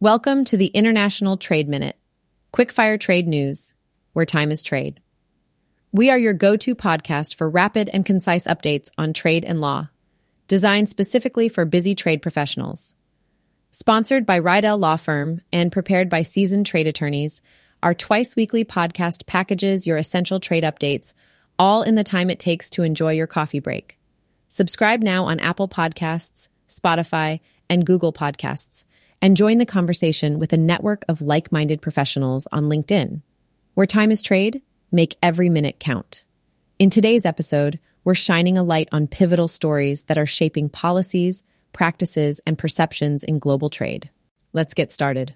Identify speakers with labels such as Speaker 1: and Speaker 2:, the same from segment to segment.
Speaker 1: Welcome to the International Trade Minute, quickfire trade news, where time is trade. We are your go to podcast for rapid and concise updates on trade and law, designed specifically for busy trade professionals. Sponsored by Reidel Law Firm and prepared by seasoned trade attorneys, our twice weekly podcast packages your essential trade updates, all in the time it takes to enjoy your coffee break. Subscribe now on Apple Podcasts, Spotify, and Google Podcasts, and join the conversation with a network of like minded professionals on LinkedIn. Where time is trade, make every minute count. In today's episode, we're shining a light on pivotal stories that are shaping policies, practices, and perceptions in global trade. Let's get started.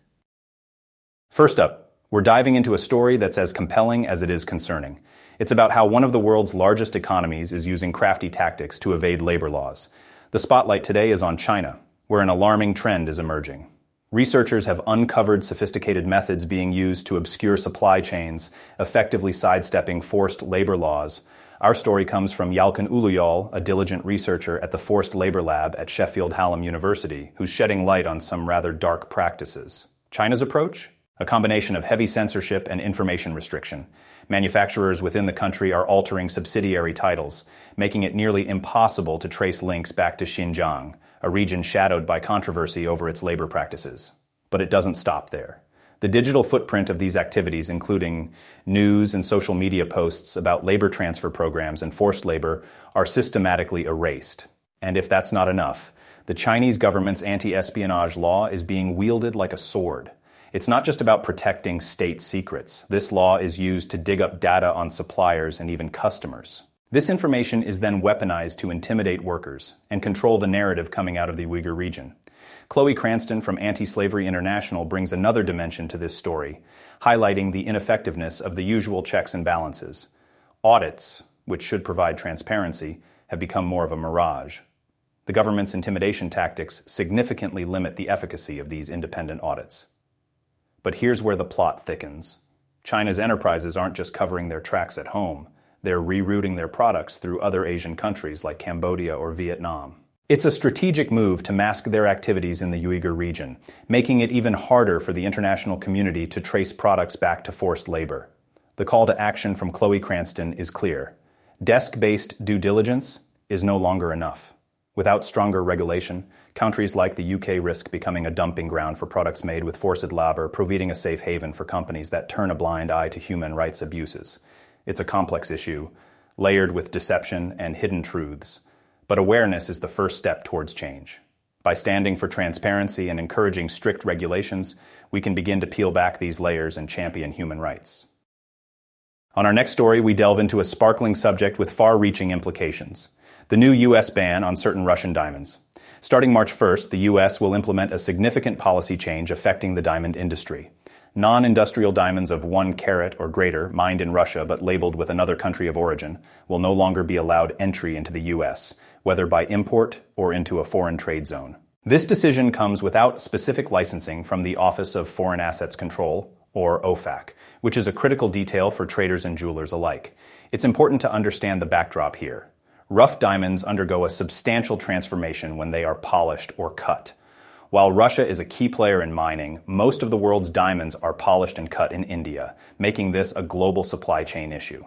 Speaker 2: First up, we're diving into a story that's as compelling as it is concerning. It's about how one of the world's largest economies is using crafty tactics to evade labor laws. The spotlight today is on China, where an alarming trend is emerging. Researchers have uncovered sophisticated methods being used to obscure supply chains, effectively sidestepping forced labor laws. Our story comes from Yalkun Uluyol, a diligent researcher at the Forced Labor Lab at Sheffield Hallam University, who's shedding light on some rather dark practices. China's approach? A combination of heavy censorship and information restriction. Manufacturers within the country are altering subsidiary titles, making it nearly impossible to trace links back to Xinjiang, a region shadowed by controversy over its labor practices. But it doesn't stop there. The digital footprint of these activities, including news and social media posts about labor transfer programs and forced labor, are systematically erased. And if that's not enough, the Chinese government's anti espionage law is being wielded like a sword. It's not just about protecting state secrets. This law is used to dig up data on suppliers and even customers. This information is then weaponized to intimidate workers and control the narrative coming out of the Uyghur region. Chloe Cranston from Anti Slavery International brings another dimension to this story, highlighting the ineffectiveness of the usual checks and balances. Audits, which should provide transparency, have become more of a mirage. The government's intimidation tactics significantly limit the efficacy of these independent audits. But here's where the plot thickens China's enterprises aren't just covering their tracks at home they're rerouting their products through other Asian countries like Cambodia or Vietnam. It's a strategic move to mask their activities in the Uyghur region, making it even harder for the international community to trace products back to forced labor. The call to action from Chloe Cranston is clear. Desk based due diligence is no longer enough. Without stronger regulation, countries like the UK risk becoming a dumping ground for products made with forced labor, providing a safe haven for companies that turn a blind eye to human rights abuses. It's a complex issue, layered with deception and hidden truths. But awareness is the first step towards change. By standing for transparency and encouraging strict regulations, we can begin to peel back these layers and champion human rights. On our next story, we delve into a sparkling subject with far reaching implications the new U.S. ban on certain Russian diamonds. Starting March 1st, the U.S. will implement a significant policy change affecting the diamond industry. Non industrial diamonds of one carat or greater, mined in Russia but labeled with another country of origin, will no longer be allowed entry into the U.S., whether by import or into a foreign trade zone. This decision comes without specific licensing from the Office of Foreign Assets Control, or OFAC, which is a critical detail for traders and jewelers alike. It's important to understand the backdrop here. Rough diamonds undergo a substantial transformation when they are polished or cut. While Russia is a key player in mining, most of the world's diamonds are polished and cut in India, making this a global supply chain issue.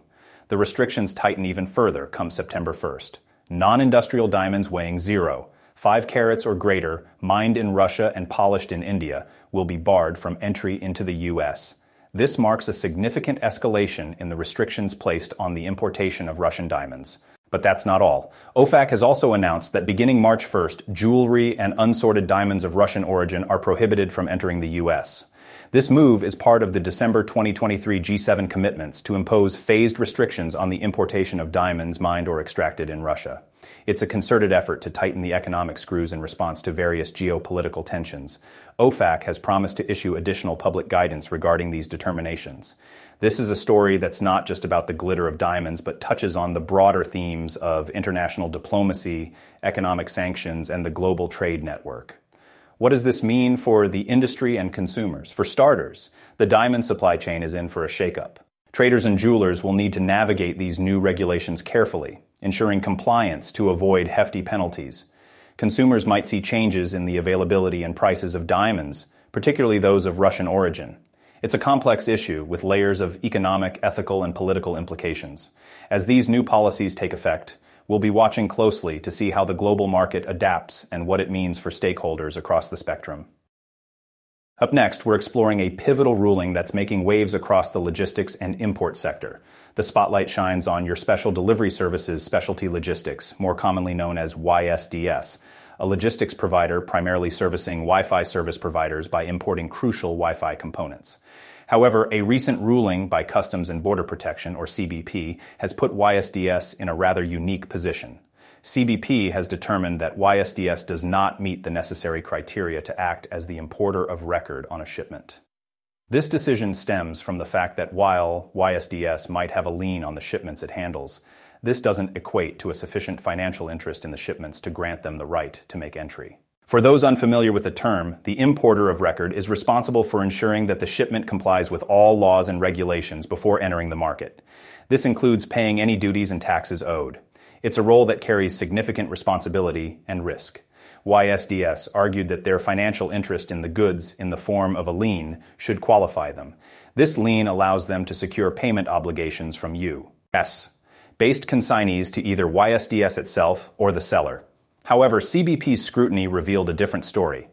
Speaker 2: The restrictions tighten even further come September 1st. Non industrial diamonds weighing zero, 5 carats or greater, mined in Russia and polished in India, will be barred from entry into the U.S. This marks a significant escalation in the restrictions placed on the importation of Russian diamonds. But that's not all. OFAC has also announced that beginning March 1st, jewelry and unsorted diamonds of Russian origin are prohibited from entering the U.S. This move is part of the December 2023 G7 commitments to impose phased restrictions on the importation of diamonds mined or extracted in Russia. It's a concerted effort to tighten the economic screws in response to various geopolitical tensions. OFAC has promised to issue additional public guidance regarding these determinations. This is a story that's not just about the glitter of diamonds, but touches on the broader themes of international diplomacy, economic sanctions, and the global trade network. What does this mean for the industry and consumers? For starters, the diamond supply chain is in for a shakeup. Traders and jewelers will need to navigate these new regulations carefully, ensuring compliance to avoid hefty penalties. Consumers might see changes in the availability and prices of diamonds, particularly those of Russian origin. It's a complex issue with layers of economic, ethical, and political implications. As these new policies take effect, we'll be watching closely to see how the global market adapts and what it means for stakeholders across the spectrum. Up next, we're exploring a pivotal ruling that's making waves across the logistics and import sector. The spotlight shines on your Special Delivery Services Specialty Logistics, more commonly known as YSDS, a logistics provider primarily servicing Wi Fi service providers by importing crucial Wi Fi components. However, a recent ruling by Customs and Border Protection, or CBP, has put YSDS in a rather unique position. CBP has determined that YSDS does not meet the necessary criteria to act as the importer of record on a shipment. This decision stems from the fact that while YSDS might have a lien on the shipments it handles, this doesn't equate to a sufficient financial interest in the shipments to grant them the right to make entry. For those unfamiliar with the term, the importer of record is responsible for ensuring that the shipment complies with all laws and regulations before entering the market. This includes paying any duties and taxes owed. It's a role that carries significant responsibility and risk. YSDS argued that their financial interest in the goods in the form of a lien should qualify them. This lien allows them to secure payment obligations from you, S, based consignees to either YSDS itself or the seller. However, CBP's scrutiny revealed a different story.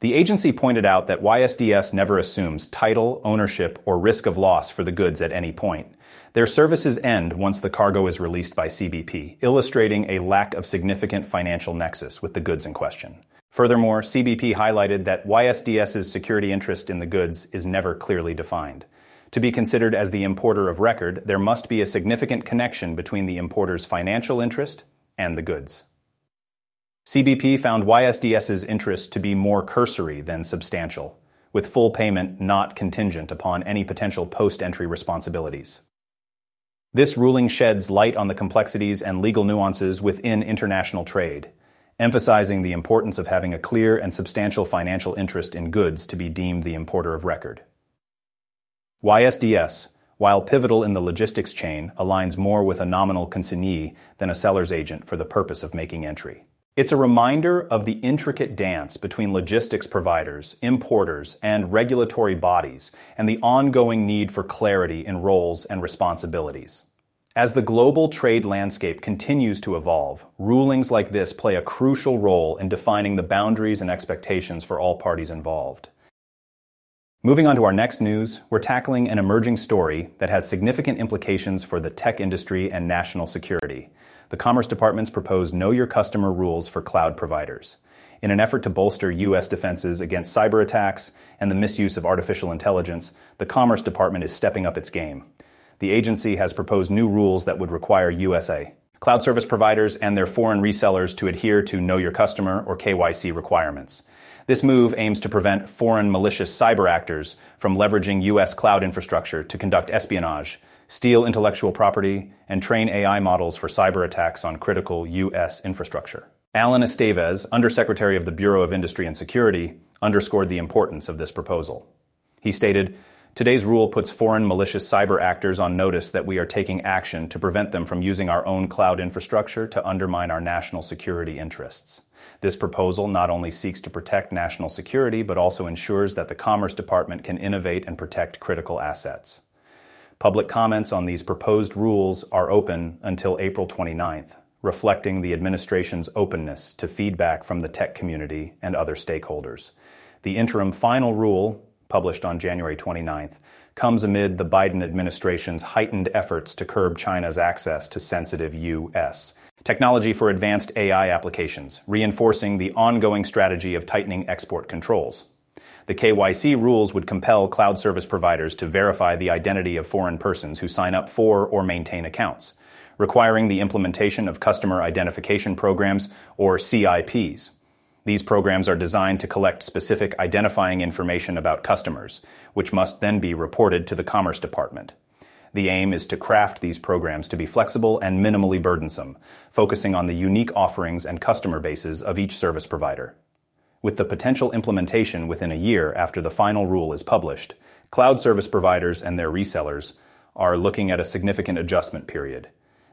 Speaker 2: The agency pointed out that YSDS never assumes title, ownership, or risk of loss for the goods at any point. Their services end once the cargo is released by CBP, illustrating a lack of significant financial nexus with the goods in question. Furthermore, CBP highlighted that YSDS's security interest in the goods is never clearly defined. To be considered as the importer of record, there must be a significant connection between the importer's financial interest and the goods. CBP found YSDS's interest to be more cursory than substantial, with full payment not contingent upon any potential post entry responsibilities. This ruling sheds light on the complexities and legal nuances within international trade, emphasizing the importance of having a clear and substantial financial interest in goods to be deemed the importer of record. YSDS, while pivotal in the logistics chain, aligns more with a nominal consignee than a seller's agent for the purpose of making entry. It's a reminder of the intricate dance between logistics providers, importers, and regulatory bodies, and the ongoing need for clarity in roles and responsibilities. As the global trade landscape continues to evolve, rulings like this play a crucial role in defining the boundaries and expectations for all parties involved. Moving on to our next news, we're tackling an emerging story that has significant implications for the tech industry and national security the Commerce Department's proposed Know Your Customer rules for cloud providers. In an effort to bolster U.S. defenses against cyber attacks and the misuse of artificial intelligence, the Commerce Department is stepping up its game. The agency has proposed new rules that would require USA, cloud service providers, and their foreign resellers to adhere to Know Your Customer or KYC requirements. This move aims to prevent foreign malicious cyber actors from leveraging U.S. cloud infrastructure to conduct espionage steal intellectual property, and train AI models for cyber attacks on critical U.S. infrastructure. Alan Estevez, Undersecretary of the Bureau of Industry and Security, underscored the importance of this proposal. He stated, Today's rule puts foreign malicious cyber actors on notice that we are taking action to prevent them from using our own cloud infrastructure to undermine our national security interests. This proposal not only seeks to protect national security, but also ensures that the Commerce Department can innovate and protect critical assets. Public comments on these proposed rules are open until April 29th, reflecting the administration's openness to feedback from the tech community and other stakeholders. The interim final rule, published on January 29th, comes amid the Biden administration's heightened efforts to curb China's access to sensitive U.S. technology for advanced AI applications, reinforcing the ongoing strategy of tightening export controls. The KYC rules would compel cloud service providers to verify the identity of foreign persons who sign up for or maintain accounts, requiring the implementation of customer identification programs or CIPs. These programs are designed to collect specific identifying information about customers, which must then be reported to the Commerce Department. The aim is to craft these programs to be flexible and minimally burdensome, focusing on the unique offerings and customer bases of each service provider. With the potential implementation within a year after the final rule is published, cloud service providers and their resellers are looking at a significant adjustment period.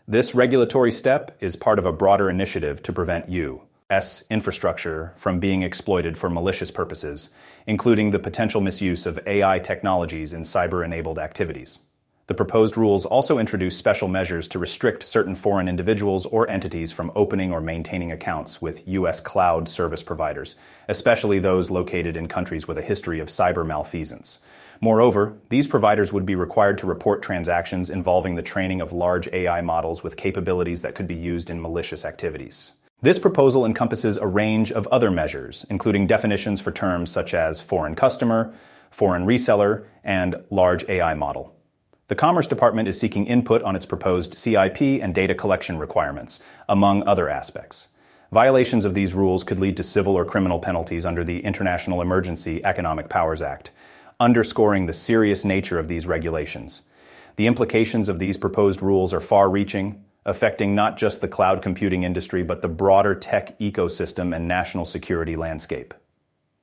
Speaker 2: This regulatory step is part of a broader initiative to prevent you, S infrastructure from being exploited for malicious purposes, including the potential misuse of AI technologies in cyber enabled activities. The proposed rules also introduce special measures to restrict certain foreign individuals or entities from opening or maintaining accounts with U.S. cloud service providers, especially those located in countries with a history of cyber malfeasance. Moreover, these providers would be required to report transactions involving the training of large AI models with capabilities that could be used in malicious activities. This proposal encompasses a range of other measures, including definitions for terms such as foreign customer, foreign reseller, and large AI model. The Commerce Department is seeking input on its proposed CIP and data collection requirements, among other aspects. Violations of these rules could lead to civil or criminal penalties under the International Emergency Economic Powers Act, underscoring the serious nature of these regulations. The implications of these proposed rules are far reaching, affecting not just the cloud computing industry, but the broader tech ecosystem and national security landscape.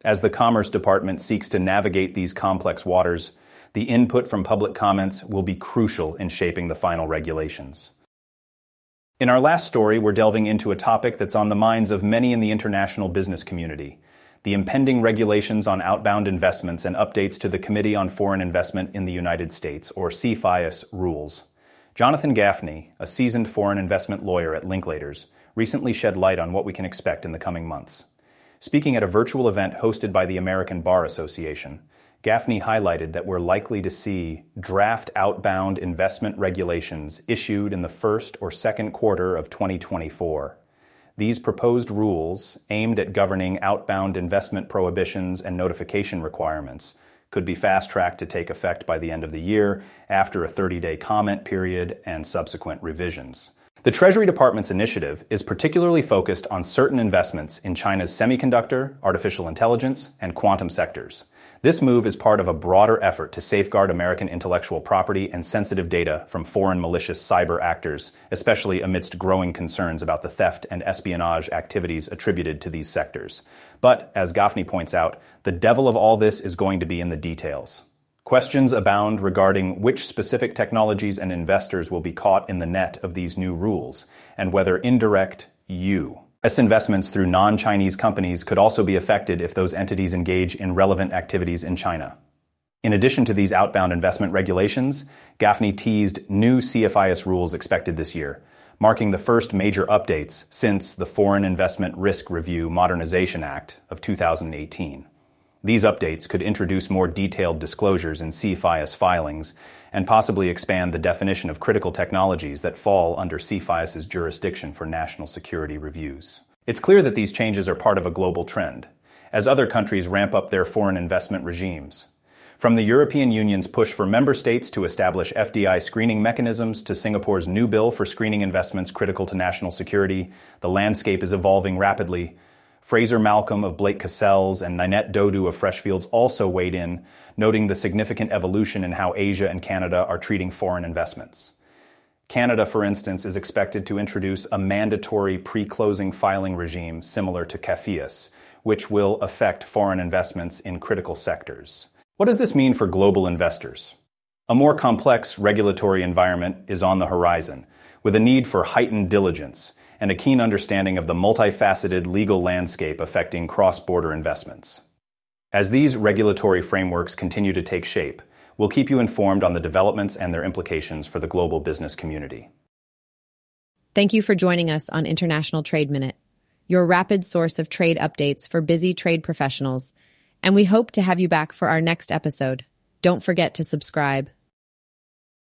Speaker 2: As the Commerce Department seeks to navigate these complex waters, the input from public comments will be crucial in shaping the final regulations. In our last story, we're delving into a topic that's on the minds of many in the international business community the impending regulations on outbound investments and updates to the Committee on Foreign Investment in the United States, or CFIUS, rules. Jonathan Gafni, a seasoned foreign investment lawyer at Linklaters, recently shed light on what we can expect in the coming months. Speaking at a virtual event hosted by the American Bar Association, Gafni highlighted that we're likely to see draft outbound investment regulations issued in the first or second quarter of 2024. These proposed rules, aimed at governing outbound investment prohibitions and notification requirements, could be fast tracked to take effect by the end of the year after a 30 day comment period and subsequent revisions. The Treasury Department's initiative is particularly focused on certain investments in China's semiconductor, artificial intelligence, and quantum sectors. This move is part of a broader effort to safeguard American intellectual property and sensitive data from foreign malicious cyber actors, especially amidst growing concerns about the theft and espionage activities attributed to these sectors. But, as Gafni points out, the devil of all this is going to be in the details. Questions abound regarding which specific technologies and investors will be caught in the net of these new rules, and whether indirect you U.S. investments through non Chinese companies could also be affected if those entities engage in relevant activities in China. In addition to these outbound investment regulations, Gafni teased new CFIUS rules expected this year, marking the first major updates since the Foreign Investment Risk Review Modernization Act of 2018. These updates could introduce more detailed disclosures in CFIUS filings and possibly expand the definition of critical technologies that fall under CFIUS's jurisdiction for national security reviews. It's clear that these changes are part of a global trend, as other countries ramp up their foreign investment regimes. From the European Union's push for member states to establish FDI screening mechanisms to Singapore's new bill for screening investments critical to national security, the landscape is evolving rapidly, Fraser Malcolm of Blake Cassels and Ninette Dodoo of Freshfields also weighed in, noting the significant evolution in how Asia and Canada are treating foreign investments. Canada, for instance, is expected to introduce a mandatory pre closing filing regime similar to CFIUS, which will affect foreign investments in critical sectors. What does this mean for global investors? A more complex regulatory environment is on the horizon, with a need for heightened diligence and a keen understanding of the multifaceted legal landscape affecting cross border investments. As these regulatory frameworks continue to take shape, we'll keep you informed on the developments and their implications for the global business community.
Speaker 1: Thank you for joining us on International Trade Minute, your rapid source of trade updates for busy trade professionals, and we hope to have you back for our next episode. Don't forget to subscribe.